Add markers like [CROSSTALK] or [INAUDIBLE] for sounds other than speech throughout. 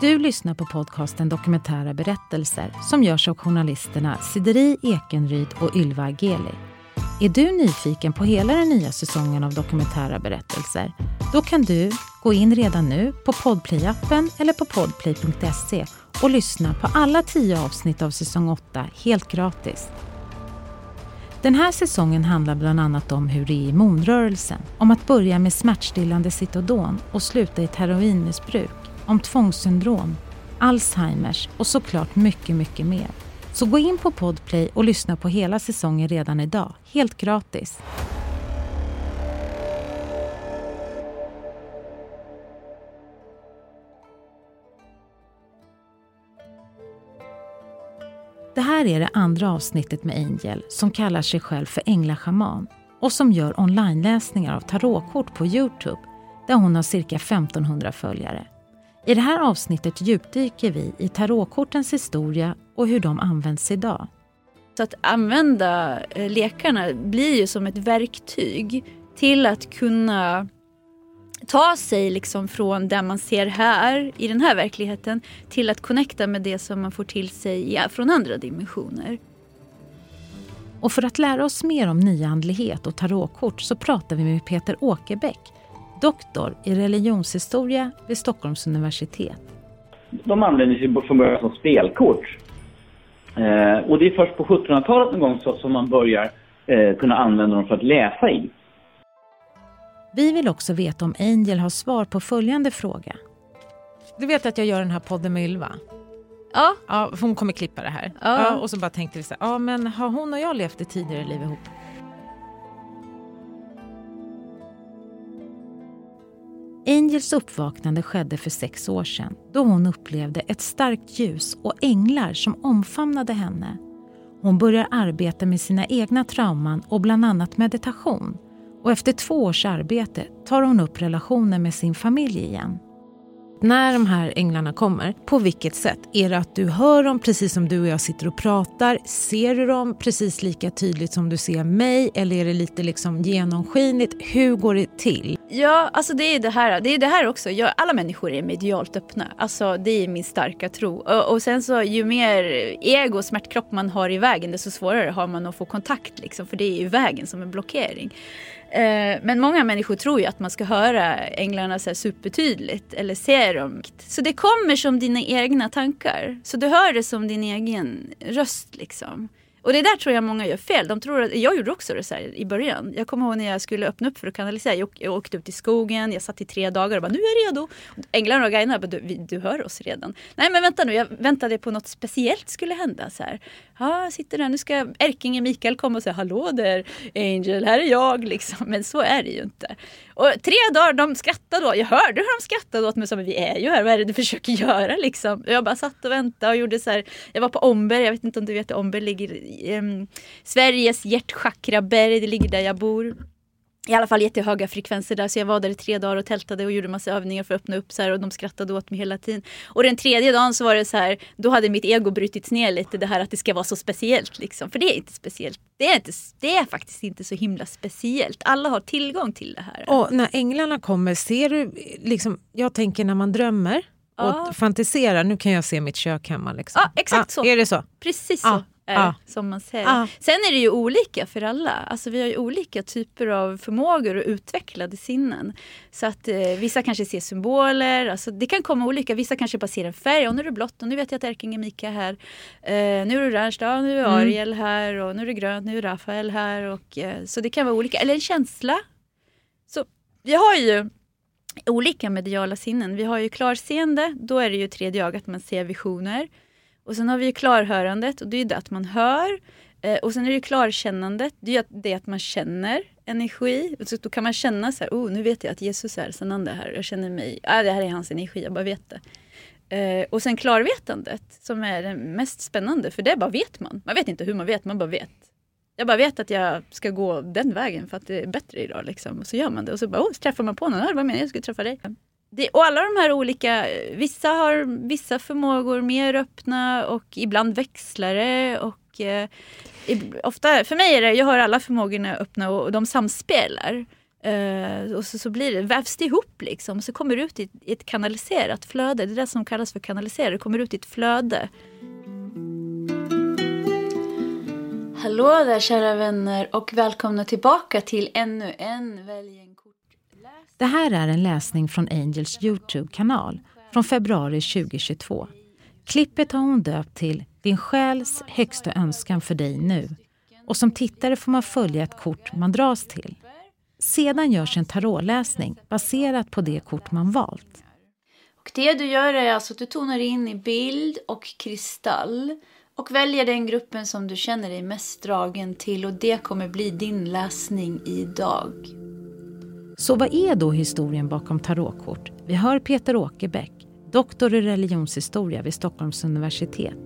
Du lyssnar på podcasten Dokumentära berättelser som görs av journalisterna Sideri Ekenryd och Ylva Ageli. Är du nyfiken på hela den nya säsongen av Dokumentära berättelser? Då kan du gå in redan nu på Podplay-appen eller på podplay.se och lyssna på alla tio avsnitt av säsong 8 helt gratis. Den här säsongen handlar bland annat om hur det är i Monrörelsen, om att börja med smärtstillande Citodon och sluta i ett heroinmissbruk, om tvångssyndrom, Alzheimers och såklart mycket, mycket mer. Så gå in på Podplay och lyssna på hela säsongen redan idag, helt gratis. Det här är det andra avsnittet med Angel som kallar sig själv för Änglaschaman och som gör onlineläsningar av tarotkort på Youtube där hon har cirka 1500 följare. I det här avsnittet djupdyker vi i tarotkortens historia och hur de används idag. Så att använda eh, lekarna blir ju som ett verktyg till att kunna ta sig liksom från det man ser här i den här verkligheten till att connecta med det som man får till sig från andra dimensioner. Och för att lära oss mer om nyandlighet och tarotkort så pratar vi med Peter Åkerbäck, doktor i religionshistoria vid Stockholms universitet. De användes ju från början som spelkort. Eh, och det är först på 1700-talet någon gång så, som man börjar eh, kunna använda dem för att läsa i. Vi vill också veta om Angel har svar på följande fråga. Du vet att jag gör den här podden med Ylva? Ja. ja hon kommer klippa det här. Ja. ja och så bara tänkte vi så här, ja men har hon och jag levt ett tidigare liv ihop? Angels uppvaknande skedde för sex år sedan då hon upplevde ett starkt ljus och änglar som omfamnade henne. Hon börjar arbeta med sina egna trauman och bland annat meditation och efter två års arbete tar hon upp relationen med sin familj igen. När de här änglarna kommer, på vilket sätt? Är det att du hör dem precis som du och jag sitter och pratar? Ser du dem precis lika tydligt som du ser mig? Eller är det lite liksom genomskinligt? Hur går det till? Ja, alltså det är det här, det är det här också. Jag, alla människor är medialt öppna. Alltså det är min starka tro. Och, och sen så ju mer ego och smärtkropp man har i vägen desto svårare har man att få kontakt liksom. För det är ju vägen som en blockering. Eh, men många människor tror ju att man ska höra änglarna så supertydligt eller se dem. Så det kommer som dina egna tankar. Så du hör det som din egen röst liksom. Och det där tror jag många gör fel. De tror att, jag gjorde också det så i början. Jag kommer ihåg när jag skulle öppna upp för att kanalisera. Jag, jag åkte ut i skogen, jag satt i tre dagar och bara nu är jag redo. Änglarna och guiderna bara du, du hör oss redan. Nej men vänta nu, jag väntade på något speciellt skulle hända. Så här. Ja, jag sitter där, nu ska Erkinge Mikael komma och säga hallå där Angel, här är jag [LAUGHS] liksom. Men så är det ju inte. Och tre dagar, de skrattade då. Jag hörde hur de skrattade åt mig som vi är ju här, vad är det du försöker göra liksom? Jag bara satt och väntade och gjorde så här. Jag var på Omberg, jag vet inte om du vet Omberg ligger i um, Sveriges hjärtchakraberg, det ligger där jag bor i alla fall jättehöga frekvenser där så jag var där i tre dagar och tältade och gjorde massa övningar för att öppna upp så här, och de skrattade åt mig hela tiden. Och den tredje dagen så var det så här, då hade mitt ego brutits ner lite det här att det ska vara så speciellt liksom. För det är inte speciellt. Det är, inte, det är faktiskt inte så himla speciellt. Alla har tillgång till det här. Och när änglarna kommer, ser du liksom, jag tänker när man drömmer och ja. fantiserar, nu kan jag se mitt kök hemma. Liksom. Ja, exakt så. Är det så? Precis så är ah. som man säger. Ah. Sen är det ju olika för alla. Alltså vi har ju olika typer av förmågor och utvecklade sinnen. Så att eh, vissa kanske ser symboler, alltså det kan komma olika. Vissa kanske bara ser en färg, och nu är det blått och nu vet jag att Erking är Mika här. Eh, nu är det orange, ja, nu är mm. Ariel här och nu är det grönt, nu är Rafael här. Och, eh, så det kan vara olika. Eller en känsla. Så vi har ju olika mediala sinnen. Vi har ju klarseende, då är det ju tredje ögat, man ser visioner. Och sen har vi klarhörandet och det är det att man hör. Eh, och sen är det ju klarkännandet, det är det att man känner energi. Så då kan man känna så här, oh, nu vet jag att Jesus är Sananda här. Jag känner mig, ah, det här är hans energi, jag bara vet det. Eh, och sen klarvetandet som är det mest spännande, för det bara vet man. Man vet inte hur man vet, man bara vet. Jag bara vet att jag ska gå den vägen för att det är bättre idag. Liksom. Och så gör man det och så bara, oh, så träffar man på någon. Vad menar jag? jag skulle träffa dig. Det, och alla de här olika, vissa har vissa förmågor mer öppna och ibland växlar det. Och, eh, ofta, för mig är det, jag har alla förmågorna öppna och, och de samspelar. Uh, och så, så blir det, vävs det ihop liksom. Så kommer det ut i, i ett kanaliserat flöde. Det är det som kallas för kanalisera. Det kommer ut i ett flöde. Hallå där kära vänner och välkomna tillbaka till ännu en Välj. Det här är en läsning från Angels Youtube-kanal från februari 2022. Klippet har hon döpt till Din själs högsta önskan för dig nu. Och som tittare får man följa ett kort man dras till. Sedan görs en tarotläsning baserat på det kort man valt. Och det du gör är alltså att du tonar in i bild och kristall och väljer den gruppen som du känner dig mest dragen till och det kommer bli din läsning idag. Så vad är då historien bakom tarotkort? Vi hör Peter Åkerbäck, doktor i religionshistoria vid Stockholms universitet.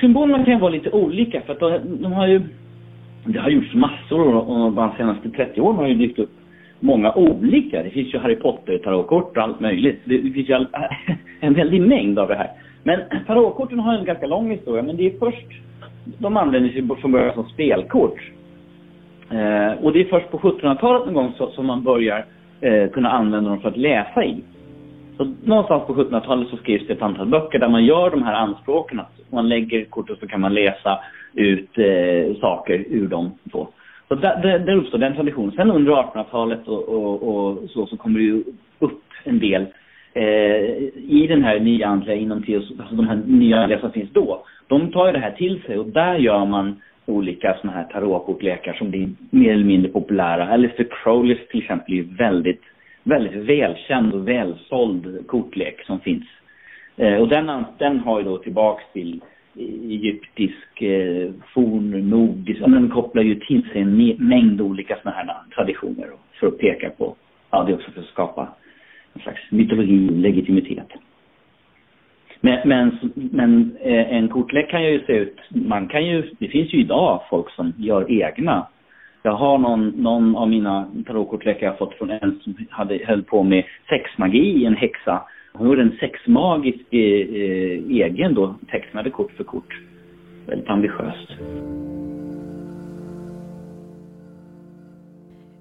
Symbolerna kan vara lite olika för att de har ju det har gjorts massor och de senaste 30 åren har ju dykt upp många olika. Det finns ju Harry Potter-tarotkort och allt möjligt. Det finns ju [LAUGHS] en väldig mängd av det här. Men tarotkorten har en ganska lång historia, men det är först, de användes ju från början som spelkort. Eh, och det är först på 1700-talet någon gång som man börjar eh, kunna använda dem för att läsa i. Så någonstans på 1700-talet så skrivs det ett antal böcker där man gör de här anspråken. Att man lägger kortet så kan man läsa ut eh, saker ur dem. Så, så där, där, där uppstår den traditionen. Sen under 1800-talet och, och, och, så, så kommer det ju upp en del eh, i den här nyandliga inom teos, alltså de här nyandliga som finns då. De tar ju det här till sig och där gör man olika sådana här tarotkortlekar som blir mer eller mindre populära. Alistair Crowleys till exempel är väldigt, väldigt välkänd och välsåld kortlek som finns. Eh, och den, den har ju då tillbaks till egyptisk, eh, fornnordisk, den kopplar ju till sig en mängd olika sådana här traditioner för att peka på, ja det är också för att skapa en slags mytologi och legitimitet. Men, men, men eh, en kortlek kan ju se ut, man kan ju, det finns ju idag folk som gör egna. Jag har någon, någon av mina tarotkortlekar jag fått från en som hade, höll på med sexmagi, en häxa. Hon gjorde en sexmagisk eh, eh, egen då, tecknade kort för kort. Väldigt ambitiöst.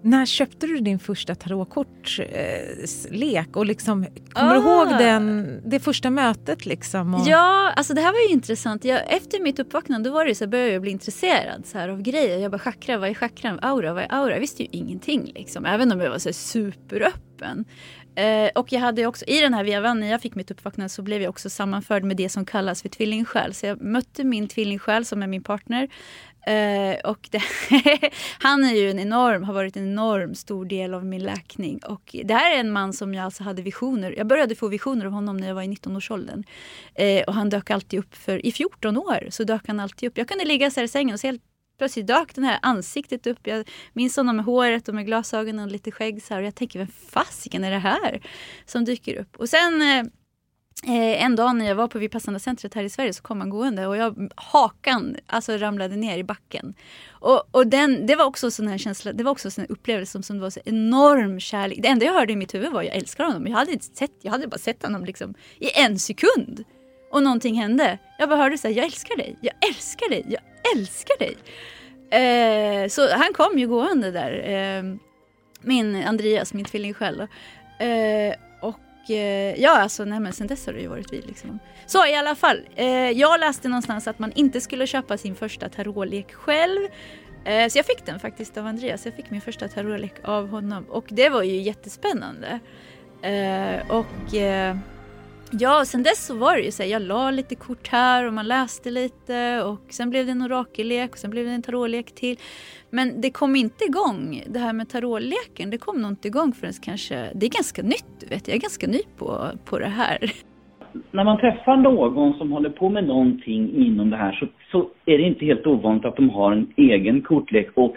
När köpte du din första tarotkortslek? och liksom, kommer ah. du ihåg den, det första mötet? Liksom och... Ja, alltså det här var ju intressant. Jag, efter mitt uppvaknande då var det så började jag bli intresserad så här, av grejer. Jag bara chakra, vad är chakran? Aura, vad är aura? Jag visste ju ingenting liksom. Även om jag var så superöppen. Eh, och jag hade också, i den här vevan, när jag fick mitt uppvaknande så blev jag också sammanförd med det som kallas för tvillingsjäl. Så jag mötte min tvillingsjäl som är min partner. Eh, och det, [LAUGHS] han är ju en enorm, har varit en enorm stor del av min läkning. Och det här är en man som jag alltså hade visioner, jag började få visioner av honom när jag var i 19-årsåldern. Eh, och han dök alltid upp, för i 14 år så dök han alltid upp. Jag kunde ligga så här i sängen och så helt plötsligt dök det här ansiktet upp. Jag minns honom med håret och med glasögonen och lite skägg. Så här, och jag tänker, vem fasiken är det här som dyker upp? Och sen eh, eh, en dag när jag var på Vipassana centret här i Sverige så kom han gående och jag, hakan alltså, ramlade ner i backen. Och, och den, det var också sån här känsla, det var också en upplevelse som, som det var så enorm kärlek. Det enda jag hörde i mitt huvud var jag älskar honom. Jag hade, inte sett, jag hade bara sett honom liksom i en sekund. Och någonting hände. Jag bara hörde så här, jag älskar dig, jag älskar dig, jag älskar dig. Eh, så han kom ju gående där. Eh, min Andreas, min tvilling själv. Eh, och eh, ja, alltså nej men sen dess har det ju varit vi liksom. Så i alla fall, eh, jag läste någonstans att man inte skulle köpa sin första tarotlek själv. Eh, så jag fick den faktiskt av Andreas. Jag fick min första tarotlek av honom och det var ju jättespännande. Eh, och eh, Ja, sen dess så var det ju så här, jag la lite kort här och man läste lite och sen blev det en orakellek och sen blev det en tarotlek till. Men det kom inte igång, det här med tarotleken, det kom nog inte igång förrän kanske, det är ganska nytt du vet, jag är ganska ny på, på det här. När man träffar någon som håller på med någonting inom det här så, så är det inte helt ovanligt att de har en egen kortlek och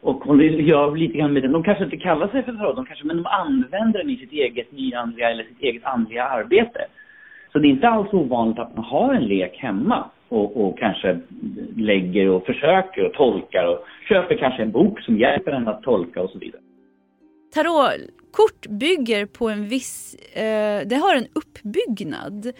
och håller, gör lite grann med den. De kanske inte kallar sig för tarot, de kanske, men de använder den i sitt eget nyandliga eller sitt eget andliga arbete. Så det är inte alls ovanligt att man har en lek hemma och, och kanske lägger och försöker och tolkar och köper kanske en bok som hjälper en att tolka och så vidare. Tarotkort bygger på en viss, eh, det har en uppbyggnad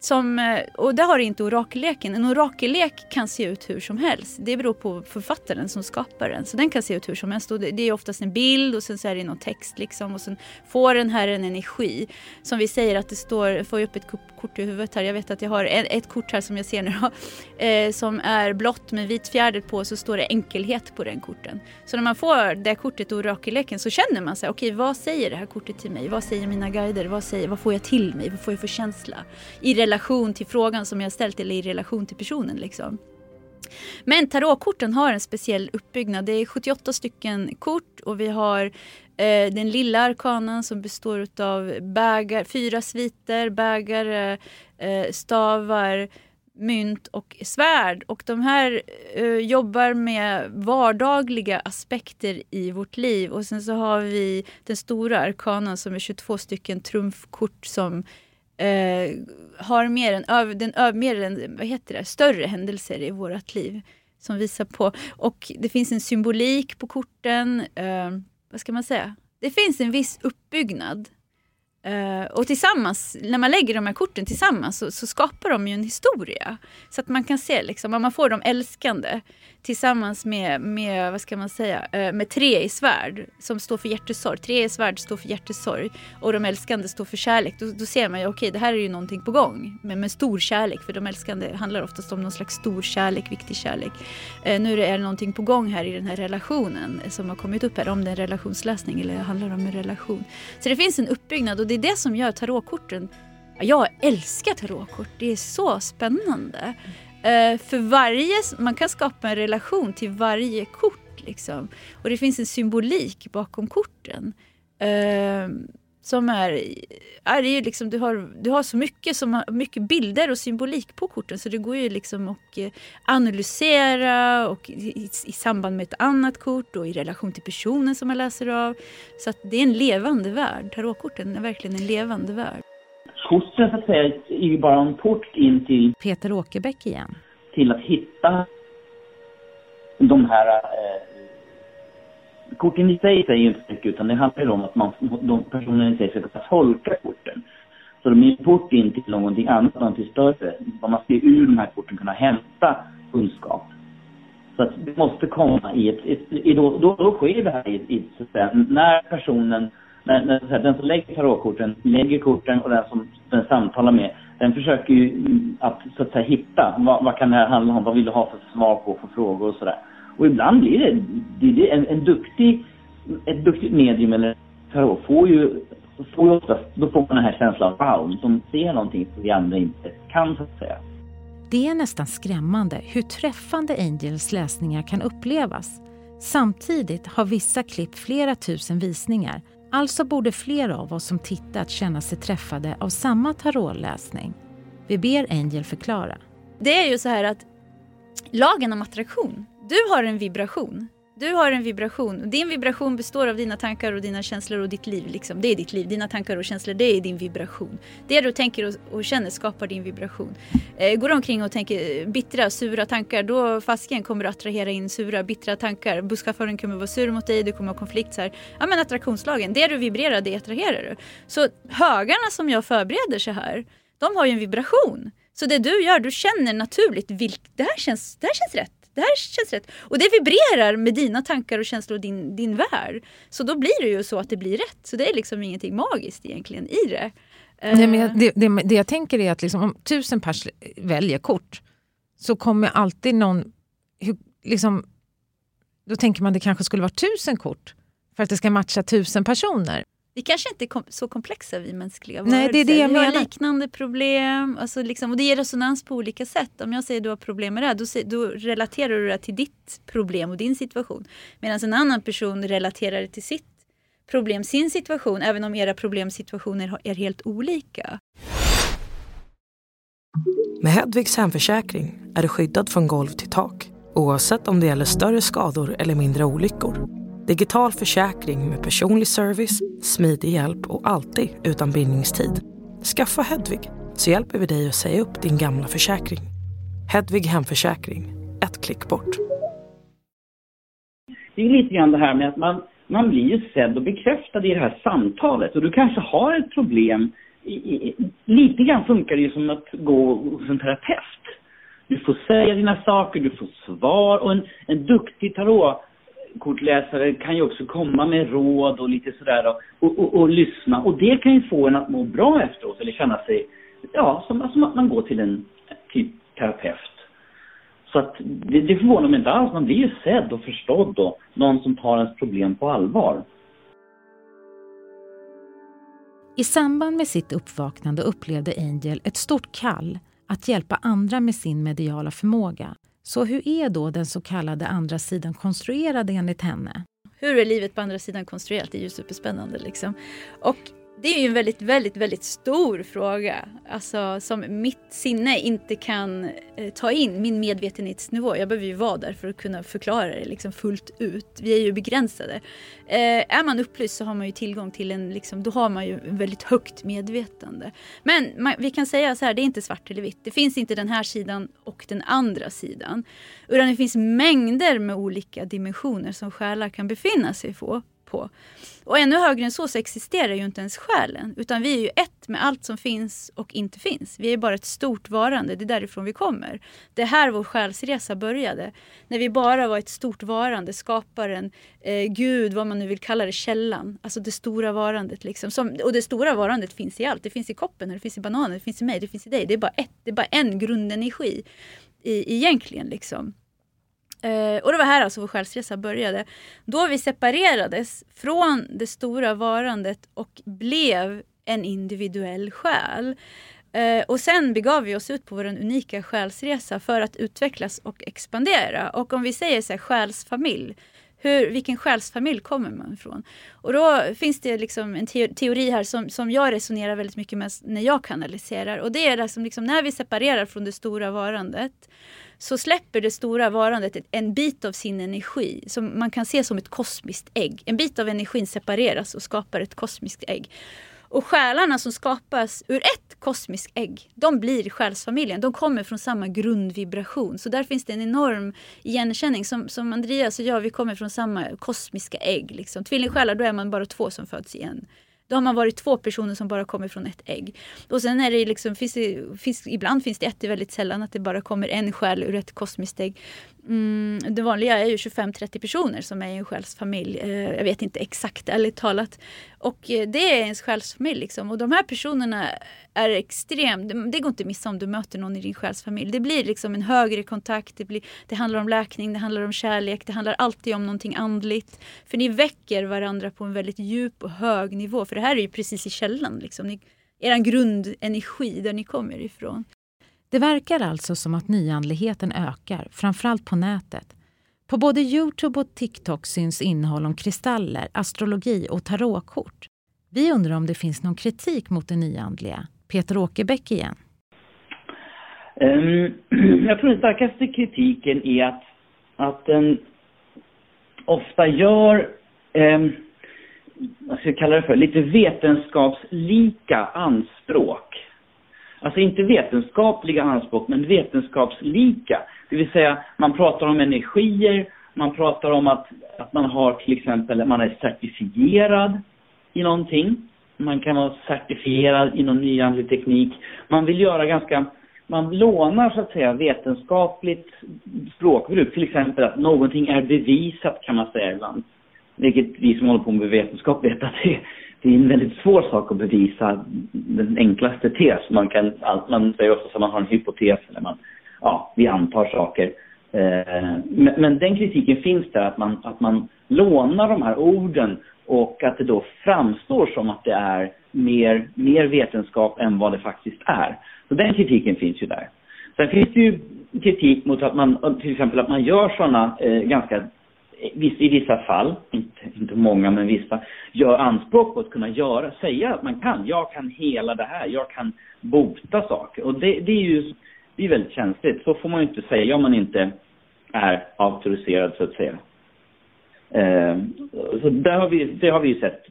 som, eh, och det har inte orakelleken. En orakellek kan se ut hur som helst. Det beror på författaren som skapar den. Så den kan se ut hur som helst. Och det är oftast en bild och sen så är det någon text liksom. Och sen får den här en energi. Som vi säger att det står, får jag upp ett kort i huvudet här. Jag vet att jag har ett kort här som jag ser nu [LAUGHS] eh, som är blått med vit fjäder på så står det enkelhet på den korten. Så när man får det kortet och orakelleken så känner man sig, okej okay, vad säger det här kortet till mig? Vad säger mina guider? Vad, säger, vad får jag till mig? Vad får jag för känsla? I relation till frågan som jag ställt eller i relation till personen liksom. Men tarotkorten har en speciell uppbyggnad. Det är 78 stycken kort och vi har eh, den lilla arkanan som består av bägar, fyra sviter, bägare, eh, stavar, mynt och svärd. Och de här eh, jobbar med vardagliga aspekter i vårt liv. Och sen så har vi den stora arkanan som är 22 stycken trumfkort som eh, har mer än, den, mer än vad heter det, större händelser i vårt liv. Som visar på, och det finns en symbolik på korten. Eh, vad ska man säga? Det finns en viss uppbyggnad Uh, och tillsammans, när man lägger de här korten tillsammans så, så, skapar de ju en historia. Så att man kan se liksom, om man får de älskande tillsammans med, med, vad ska man säga, eh, med tre i svärd som står för hjärtesorg. Tre i svärd står för hjärtesorg och de älskande står för kärlek. Då, då ser man ju, okej okay, det här är ju någonting på gång. Men med stor kärlek, för de älskande handlar oftast om någon slags stor kärlek, viktig kärlek. Eh, nu är det någonting på gång här i den här relationen som har kommit upp här. Om det är en relationsläsning eller handlar om en relation. Så det finns en uppbyggnad och det är det som gör tarotkorten... Jag älskar tarotkort, det är så spännande. Eh, för varje, man kan skapa en relation till varje kort. Liksom. Och det finns en symbolik bakom korten. Uh, som är, är det liksom, du, har, du har så mycket, som, mycket bilder och symbolik på korten så det går ju liksom att eh, analysera och i, i, samband med ett annat kort och i relation till personen som man läser av. Så att det är en levande värld. Tarotkorten är verkligen en levande värld. Korten så att säga är ju bara en port in till... Peter Åkerbäck igen. Till att hitta de här eh, korten i sig säger ju inte mycket utan det handlar ju om att man, de personerna i sig ska tolka korten. Så de är en port in till någonting annat, någonting större. Man ska ur de här korten kunna hämta kunskap. Så att det måste komma i ett, ett i då, då, då sker det här i, i när personen, när, när den som lägger tarotkorten lägger korten och den som den samtalar med, den försöker ju att så att säga hitta, vad, vad kan det här handla om, vad vill du ha för svar på för frågor och sådär. Och ibland blir det, det en, en duktig, ett duktigt medium eller tarot får ju, får ju oftast, då får man den här känslan av wow, de ser någonting som vi andra inte kan så att säga. Det är nästan skrämmande hur träffande Angels läsningar kan upplevas. Samtidigt har vissa klipp flera tusen visningar. Alltså borde fler av oss som tittat känna sig träffade av samma tarotläsning. Vi ber Angel förklara. Det är ju så här att lagen om attraktion du har en vibration. Du har en vibration. Din vibration består av dina tankar och dina känslor och ditt liv. Liksom. Det är ditt liv. Dina tankar och känslor, det är din vibration. Det du tänker och, och känner skapar din vibration. Eh, går du omkring och tänker bittra, sura tankar, då fasken kommer du attrahera in sura, bittra tankar. Busschauffören kommer vara sur mot dig, du kommer ha konflikt. Så här. Ja men attraktionslagen, det du vibrerar, det attraherar du. Så högarna som jag förbereder så här, de har ju en vibration. Så det du gör, du känner naturligt, vilk, det, här känns, det här känns rätt det här känns rätt. Och det vibrerar med dina tankar och känslor och din, din värld. Så då blir det ju så att det blir rätt. Så det är liksom ingenting magiskt egentligen i det. Nej, men jag, det, det, det, jag tänker är att liksom, om tusen pers väljer kort så kommer alltid någon... Hur, liksom, då tänker man att det kanske skulle vara tusen kort för att det ska matcha tusen personer. Vi kanske inte är så komplexa vi mänskliga varelser. Nej, det är det jag vi menar. har liknande problem. Alltså liksom, och det ger resonans på olika sätt. Om jag säger att du har problem med det här, då, då relaterar du det till ditt problem och din situation. Medan en annan person relaterar det till sitt problem, sin situation, även om era problemsituationer är helt olika. Med Hedvigs hemförsäkring är du skyddad från golv till tak oavsett om det gäller större skador eller mindre olyckor. Digital försäkring med personlig service, smidig hjälp och alltid utan bindningstid. Skaffa Hedvig så hjälper vi dig att säga upp din gamla försäkring. Hedvig Hemförsäkring, ett klick bort. Det är lite grann det här med att man, man blir ju sedd och bekräftad i det här samtalet och du kanske har ett problem i, i, lite grann funkar det ju som att gå hos en terapeut. Du får säga dina saker, du får svar och en, en duktig Kortläsare kan ju också komma med råd och lite sådär och, och, och, och, lyssna. Och det kan ju få en att må bra efteråt eller känna sig, ja, som, som att man går till en typ terapeut. Så att det, det förvånar mig inte alls. Man blir ju sedd och förstådd och någon som tar ens problem på allvar. I samband med sitt uppvaknande upplevde Angel ett stort kall att hjälpa andra med sin mediala förmåga. Så hur är då den så kallade andra sidan konstruerad enligt henne? Hur är livet på andra sidan konstruerat? Det är ju superspännande. Liksom. Och det är ju en väldigt, väldigt, väldigt stor fråga. Alltså som mitt sinne inte kan eh, ta in, min medvetenhetsnivå. Jag behöver ju vara där för att kunna förklara det liksom fullt ut. Vi är ju begränsade. Eh, är man upplyst så har man ju tillgång till en, liksom, då har man ju väldigt högt medvetande. Men man, vi kan säga så här, det är inte svart eller vitt. Det finns inte den här sidan och den andra sidan. Utan det finns mängder med olika dimensioner som själar kan befinna sig på på. Och ännu högre än så så existerar ju inte ens själen. Utan vi är ju ett med allt som finns och inte finns. Vi är bara ett stort varande, det är därifrån vi kommer. Det är här vår själsresa började. När vi bara var ett stort varande, skaparen, eh, Gud, vad man nu vill kalla det, källan. Alltså det stora varandet. Liksom. Som, och det stora varandet finns i allt. Det finns i koppen, det finns i bananen, det finns i mig, det finns i dig. Det är bara, ett, det är bara en grundenergi i, egentligen. Liksom. Eh, och det var här alltså vår själsresa började. Då vi separerades från det stora varandet och blev en individuell själ. Eh, och sen begav vi oss ut på vår unika själsresa för att utvecklas och expandera. Och om vi säger så här, själsfamilj, hur, vilken själsfamilj kommer man ifrån? Och då finns det liksom en teori här som, som jag resonerar väldigt mycket med när jag kanaliserar. Och det är liksom, liksom när vi separerar från det stora varandet så släpper det stora varandet en bit av sin energi som man kan se som ett kosmiskt ägg. En bit av energin separeras och skapar ett kosmiskt ägg. Och själarna som skapas ur ett kosmiskt ägg, de blir själsfamiljen. De kommer från samma grundvibration. Så där finns det en enorm igenkänning. Som, som Andreas och jag, vi kommer från samma kosmiska ägg. Liksom. Tvillingsjälar, då är man bara två som föds igen. Då har man varit två personer som bara kommer från ett ägg. Och sen är det liksom, finns det, finns, ibland finns det ett, väldigt sällan att det bara kommer en själ ur ett kosmiskt ägg. Mm, det vanliga är ju 25-30 personer som är i en själsfamilj. Eh, jag vet inte exakt ärligt talat. Och eh, det är ens själsfamilj. Liksom. Och de här personerna är extremt, det, det går inte att missa om du möter någon i din själsfamilj. Det blir liksom en högre kontakt, det, blir, det handlar om läkning, det handlar om kärlek, det handlar alltid om någonting andligt. För ni väcker varandra på en väldigt djup och hög nivå. För det här är ju precis i källan. Liksom. Ni, er grundenergi där ni kommer ifrån. Det verkar alltså som att nyandligheten ökar, framförallt på nätet. På både Youtube och TikTok syns innehåll om kristaller, astrologi och tarotkort. Vi undrar om det finns någon kritik mot det nyandliga. Peter Åkerbäck igen. Um, [CLEARS THROAT] jag tror den starkaste kritiken är att, att den ofta gör, um, vad ska jag kalla det för, lite vetenskapslika anspråk Alltså inte vetenskapliga anspråk, men vetenskapslika. Det vill säga, man pratar om energier, man pratar om att, att man har till exempel, man är certifierad i någonting. Man kan vara certifierad inom nyandlig teknik. Man vill göra ganska, man lånar så att säga vetenskapligt språkbruk. Till exempel att någonting är bevisat kan man säga ibland. Vilket vi som håller på med vetenskap vet att det, det är en väldigt svår sak att bevisa den enklaste tes. Man, kan, man säger ofta att man har en hypotes eller man, ja, vi antar saker. Eh, men, men, den kritiken finns där, att man, att man lånar de här orden och att det då framstår som att det är mer, mer vetenskap än vad det faktiskt är. Så den kritiken finns ju där. Sen finns det ju kritik mot att man, till exempel att man gör sådana eh, ganska i vissa fall, inte, inte många men vissa, gör anspråk på att kunna göra, säga att man kan. Jag kan hela det här, jag kan bota saker. Och det, det är ju det är väldigt känsligt. Så får man ju inte säga om man inte är auktoriserad så att säga. Eh, så där har vi, det har vi ju sett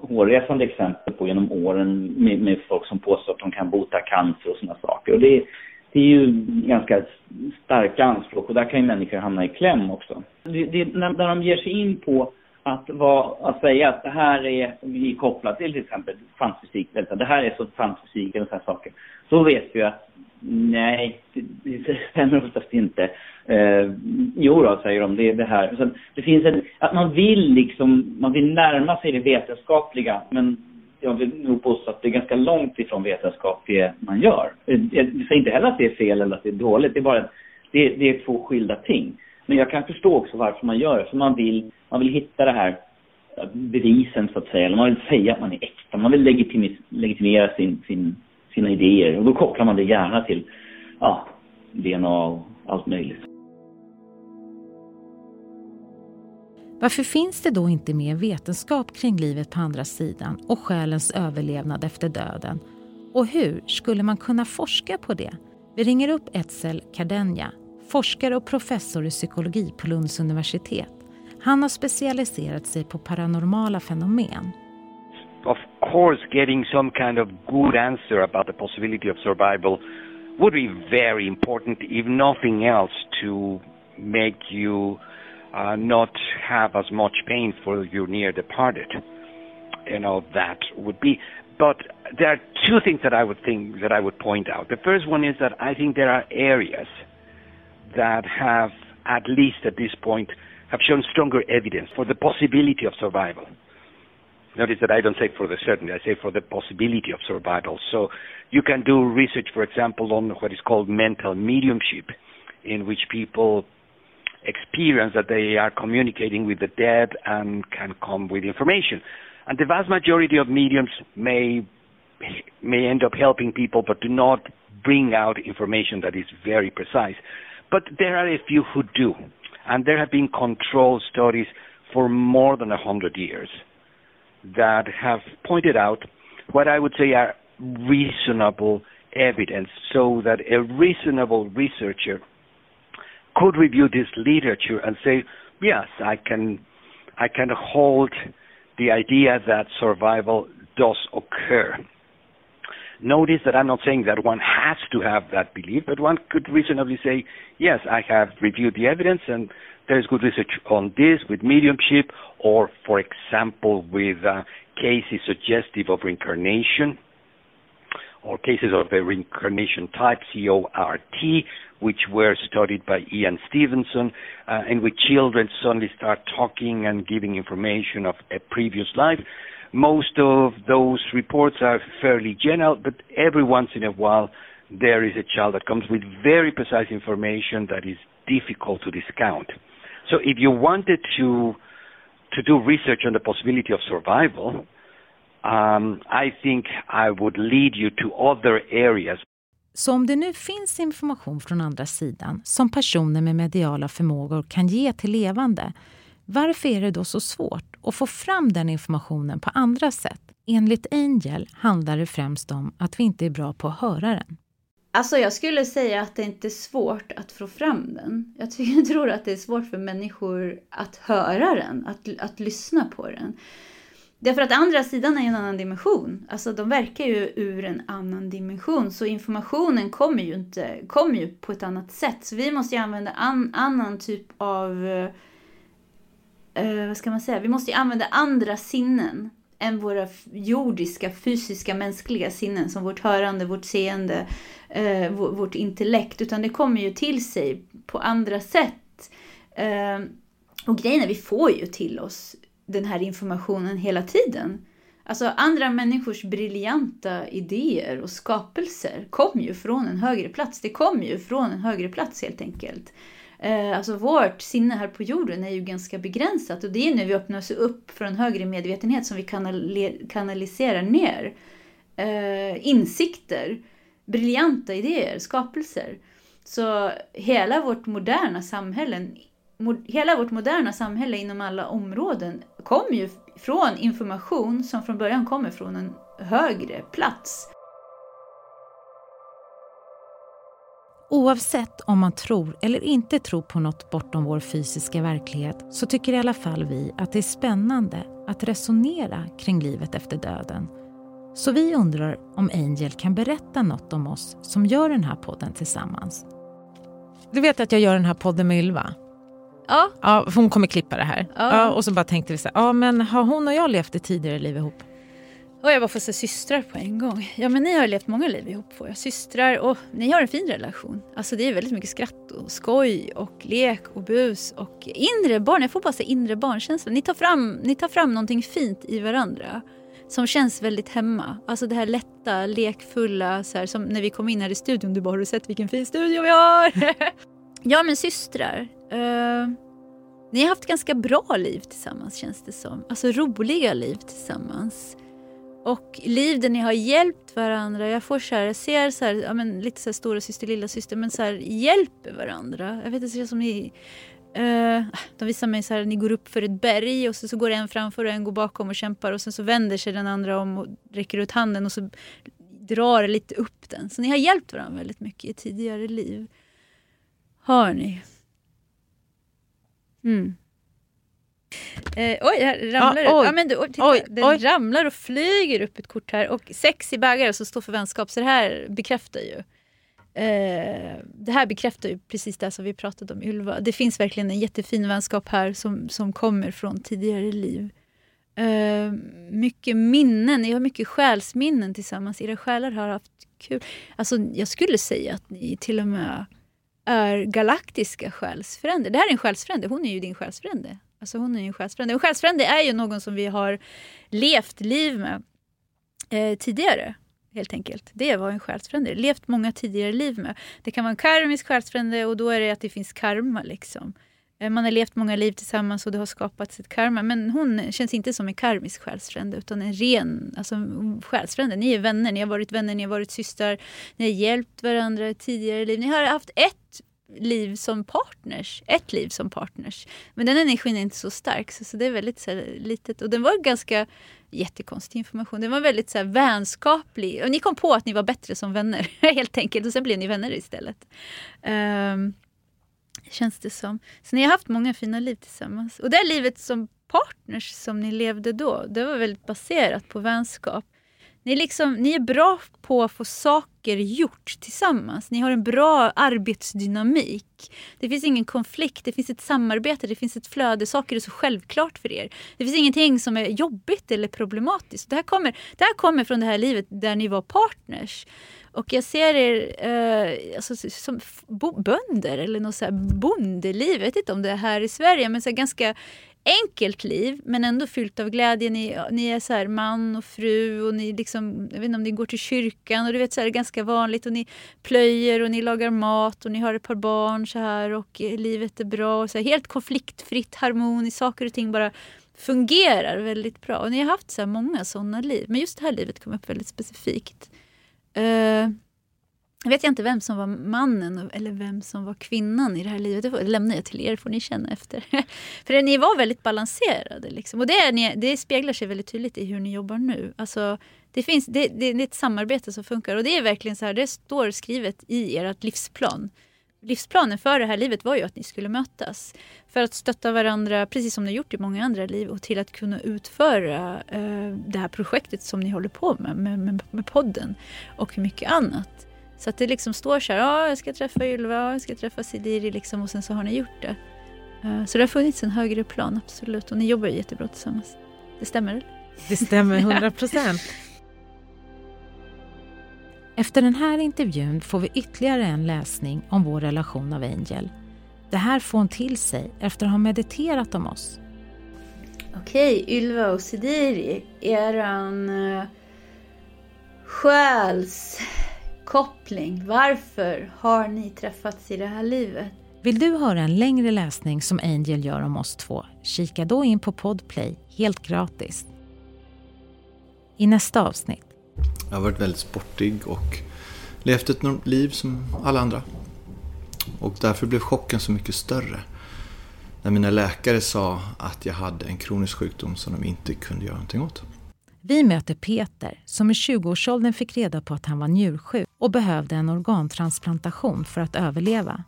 hårresande exempel på genom åren med, med folk som påstår att de kan bota cancer och sådana saker. Och det, det är ju ganska starka anspråk och där kan ju människor hamna i kläm också. Det, det, när, när de ger sig in på att, var, att säga att det här är vi kopplat till till exempel kvantfysik, det här är så kvantfysik eller sådana saker. Så vet vi att nej, det, stämmer oftast inte. Eh, jo då, säger de, det är det här. Så det finns en, att man vill liksom, man vill närma sig det vetenskapliga, men jag vill nog påstå att det är ganska långt ifrån vetenskap det man gör. Eh, jag säger inte heller att det är fel eller att det är dåligt, det är bara det, det är två skilda ting. Men jag kan förstå också varför man gör det, för man vill, man vill hitta det här eh, bevisen så att säga, eller man vill säga att man är äkta, man vill legitim, legitimera sin, sin, sina idéer och då kopplar man det gärna till ja, DNA och allt möjligt. Varför finns det då inte mer vetenskap kring livet på andra sidan och själens överlevnad efter döden? Och hur skulle man kunna forska på det? Vi ringer upp Etzel Cardenja, forskare och professor i psykologi på Lunds universitet. Han har specialiserat sig på paranormala fenomen. Of course, getting some kind of good answer about the possibility of survival would be very important, if nothing else, to make you uh, not have as much pain for your near departed. You know, that would be. But there are two things that I would think that I would point out. The first one is that I think there are areas that have, at least at this point, have shown stronger evidence for the possibility of survival. Notice that I don't say for the certainty, I say for the possibility of survival. So you can do research, for example, on what is called mental mediumship, in which people experience that they are communicating with the dead and can come with information. And the vast majority of mediums may may end up helping people, but do not bring out information that is very precise. But there are a few who do, and there have been control studies for more than a hundred years that have pointed out what I would say are reasonable evidence, so that a reasonable researcher could review this literature and say, yes, I can, I can hold the idea that survival does occur. Notice that I'm not saying that one has to have that belief, but one could reasonably say, yes, I have reviewed the evidence and there's good research on this with mediumship or, for example, with uh, cases suggestive of reincarnation or cases of the reincarnation type, CORT, which were studied by Ian Stevenson, uh, in which children suddenly start talking and giving information of a previous life. Most of those reports are fairly general, but every once in a while there is a child that comes with very precise information that is difficult to discount. So if you wanted to to do research on the possibility of survival, um, I think I would lead you to other areas. Så om det nu finns information från andra sidan som personer med mediala förmågor kan ge till levande, varför är det då så svårt att få fram den informationen på andra sätt? Enligt Angel handlar det främst om att vi inte är bra på att höra den. Alltså jag skulle säga att det inte är svårt att få fram den. [LAUGHS] Jag tror att det är svårt för människor att höra den, att, att lyssna på den. Därför att andra sidan är en annan dimension. Alltså de verkar ju ur en annan dimension. Så informationen kommer ju, inte, kommer ju på ett annat sätt. Så vi måste ju använda an, annan typ av... Eh, Eh, vad ska man säga? Vi måste ju använda andra sinnen än våra jordiska, fysiska, mänskliga sinnen som vårt hörande, vårt seende, eh, vårt intellekt. Utan det kommer ju till sig på andra sätt. Eh, och grejen är, vi får ju till oss den här informationen hela tiden. Alltså andra människors briljanta idéer och skapelser kom ju från en högre plats. Det kom ju från en högre plats helt enkelt. Eh, alltså vårt sinne här på jorden är ju ganska begränsat och det är när vi öppnar oss upp för en högre medvetenhet som vi kanaliserar ner eh, insikter, briljanta idéer, skapelser. Så hela vårt moderna samhälle hela vårt moderna samhälle inom alla områden kommer ju från information som från början kommer från en högre plats. Oavsett om man tror eller inte tror på något bortom vår fysiska verklighet så tycker i alla fall vi att det är spännande att resonera kring livet efter döden. Så vi undrar om Angel kan berätta något om oss som gör den här podden tillsammans. Du vet att jag gör den här podden med Ylva? Ja. ja. Hon kommer klippa det här. Ja. Ja, och så bara tänkte vi så här, ja men har hon och jag levt ett tidigare liv ihop? Och jag bara får se systrar på en gång. Ja men ni har levt många liv ihop får jag. Systrar och ni har en fin relation. Alltså det är väldigt mycket skratt och skoj och lek och bus och inre barn. Jag får bara se inre barnkänsla. Ni tar fram, ni tar fram någonting fint i varandra. Som känns väldigt hemma. Alltså det här lätta, lekfulla. Så här, som när vi kom in här i studion. Du bara, har du sett vilken fin studio vi har? [LAUGHS] ja men systrar. Uh, ni har haft ganska bra liv tillsammans känns det som. Alltså roliga liv tillsammans. Och liv där ni har hjälpt varandra. Jag får så här, jag ser så här, ja, men, lite så här stora syster, lilla syster men så här, hjälper varandra. Jag vet inte, det som ni... Uh, eh, de visar mig så här, ni går upp för ett berg och så, så går en framför och en går bakom och kämpar och sen så vänder sig den andra om och räcker ut handen och så drar lite upp den. Så ni har hjälpt varandra väldigt mycket i tidigare liv. Har ni? Mm. Eh, oj, här ramlar Ja, det. oj. Ja, men du, titta, Oj, den oj. ramlar och flyger upp ett kort här. Och sex i bägare som står för vänskap. Så det här bekräftar ju. Eh, det här bekräftar ju precis det som vi pratade om Ylva. Det finns verkligen en jättefin vänskap här som, som kommer från tidigare liv. Eh, mycket minnen, ni har mycket själsminnen tillsammans. Era själar har haft kul. Alltså, jag skulle säga att ni till och med är galaktiska själsfränder. Det här är en själsfrände, hon är ju din själsfrände. Alltså hon är ju en själsfrände. En själsfrände är ju någon som vi har levt liv med eh, tidigare. Helt enkelt. Det var en själsfrände. Levt många tidigare liv med. Det kan vara en karmisk själsfrände och då är det att det finns karma. Liksom. Eh, Man har levt många liv tillsammans och det har skapats ett karma. Men hon känns inte som en karmisk själsfrände utan en ren alltså, själsfrände. Ni är vänner, ni har varit vänner, ni har varit systrar. Ni har hjälpt varandra i tidigare liv. Ni har haft ett liv som partners. Ett liv som partners. Men den energin är inte så stark. Så, så det är väldigt så här, litet. Och den var ganska jättekonstig information. Den var väldigt så här, vänskaplig. Och ni kom på att ni var bättre som vänner. [LAUGHS] Helt enkelt. Och sen blev ni vänner istället. Um, känns det som. Så ni har haft många fina liv tillsammans. Och det livet som partners som ni levde då, det var väldigt baserat på vänskap. Ni, liksom, ni är bra på att få saker gjort tillsammans. Ni har en bra arbetsdynamik. Det finns ingen konflikt, det finns ett samarbete, det finns ett flöde. Saker är så självklart för er. Det finns ingenting som är jobbigt eller problematiskt. Det här kommer, det här kommer från det här livet där ni var partners. Och jag ser er eh, alltså, som bo- bönder eller något så här bondeliv. Jag vet inte om det är här i Sverige, men så ganska enkelt liv men ändå fyllt av glädje. Ni, ni är så här man och fru och ni liksom, jag vet inte om ni går till kyrkan och du vet så här, ganska vanligt och ni plöjer och ni lagar mat och ni har ett par barn så här och eh, livet är bra. Och så här, helt konfliktfritt, harmoniskt, saker och ting bara fungerar väldigt bra. Och ni har haft så här många sådana liv. Men just det här livet kom upp väldigt specifikt. Uh, jag vet jag inte vem som var mannen eller vem som var kvinnan i det här livet. Det lämnar jag till er, får ni känna efter. [LAUGHS] För ni var väldigt balanserade. Liksom. Och det, är, det speglar sig väldigt tydligt i hur ni jobbar nu. Alltså, det, finns, det, det, det är ett samarbete som funkar. Och det är verkligen så här, det står skrivet i ert livsplan. Livsplanen för det här livet var ju att ni skulle mötas. För att stötta varandra, precis som ni gjort i många andra liv. Och till att kunna utföra eh, det här projektet som ni håller på med, med, med, med podden. Och mycket annat. Så att det liksom står så här, ja jag ska träffa Ylva, ja, jag ska träffa Sidiri liksom och sen så har ni gjort det. Eh, Så det har funnits en högre plan, absolut. Och ni jobbar ju jättebra tillsammans. Det stämmer? eller? Det stämmer [LAUGHS] 100 procent. Efter den här intervjun får vi ytterligare en läsning om vår relation av Angel. Det här får hon till sig efter att ha mediterat om oss. Okej, Ylva och Sidiri, eran uh, själskoppling. Varför har ni träffats i det här livet? Vill du höra en längre läsning som Angel gör om oss två? Kika då in på Podplay, helt gratis. I nästa avsnitt Jag har varit väldigt sportig och levt ett liv som alla andra. Och därför blev chocken så mycket större. När mina läkare sa att jag hade en kronisk sjukdom som de inte kunde göra någonting åt. Vi möter Peter som i 20-årsåldern fick reda på att han var njursjuk och behövde en organtransplantation för att överleva.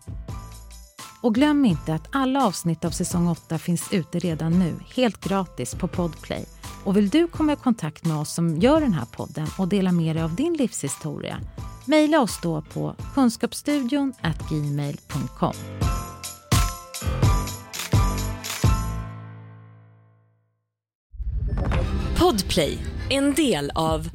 Och glöm inte att alla avsnitt av säsong 8 finns ute redan nu, helt gratis på Podplay. Och vill du komma i kontakt med oss som gör den här podden och dela med dig av din livshistoria? Mejla oss då på kunskapsstudion gmail.com. Podplay, en del av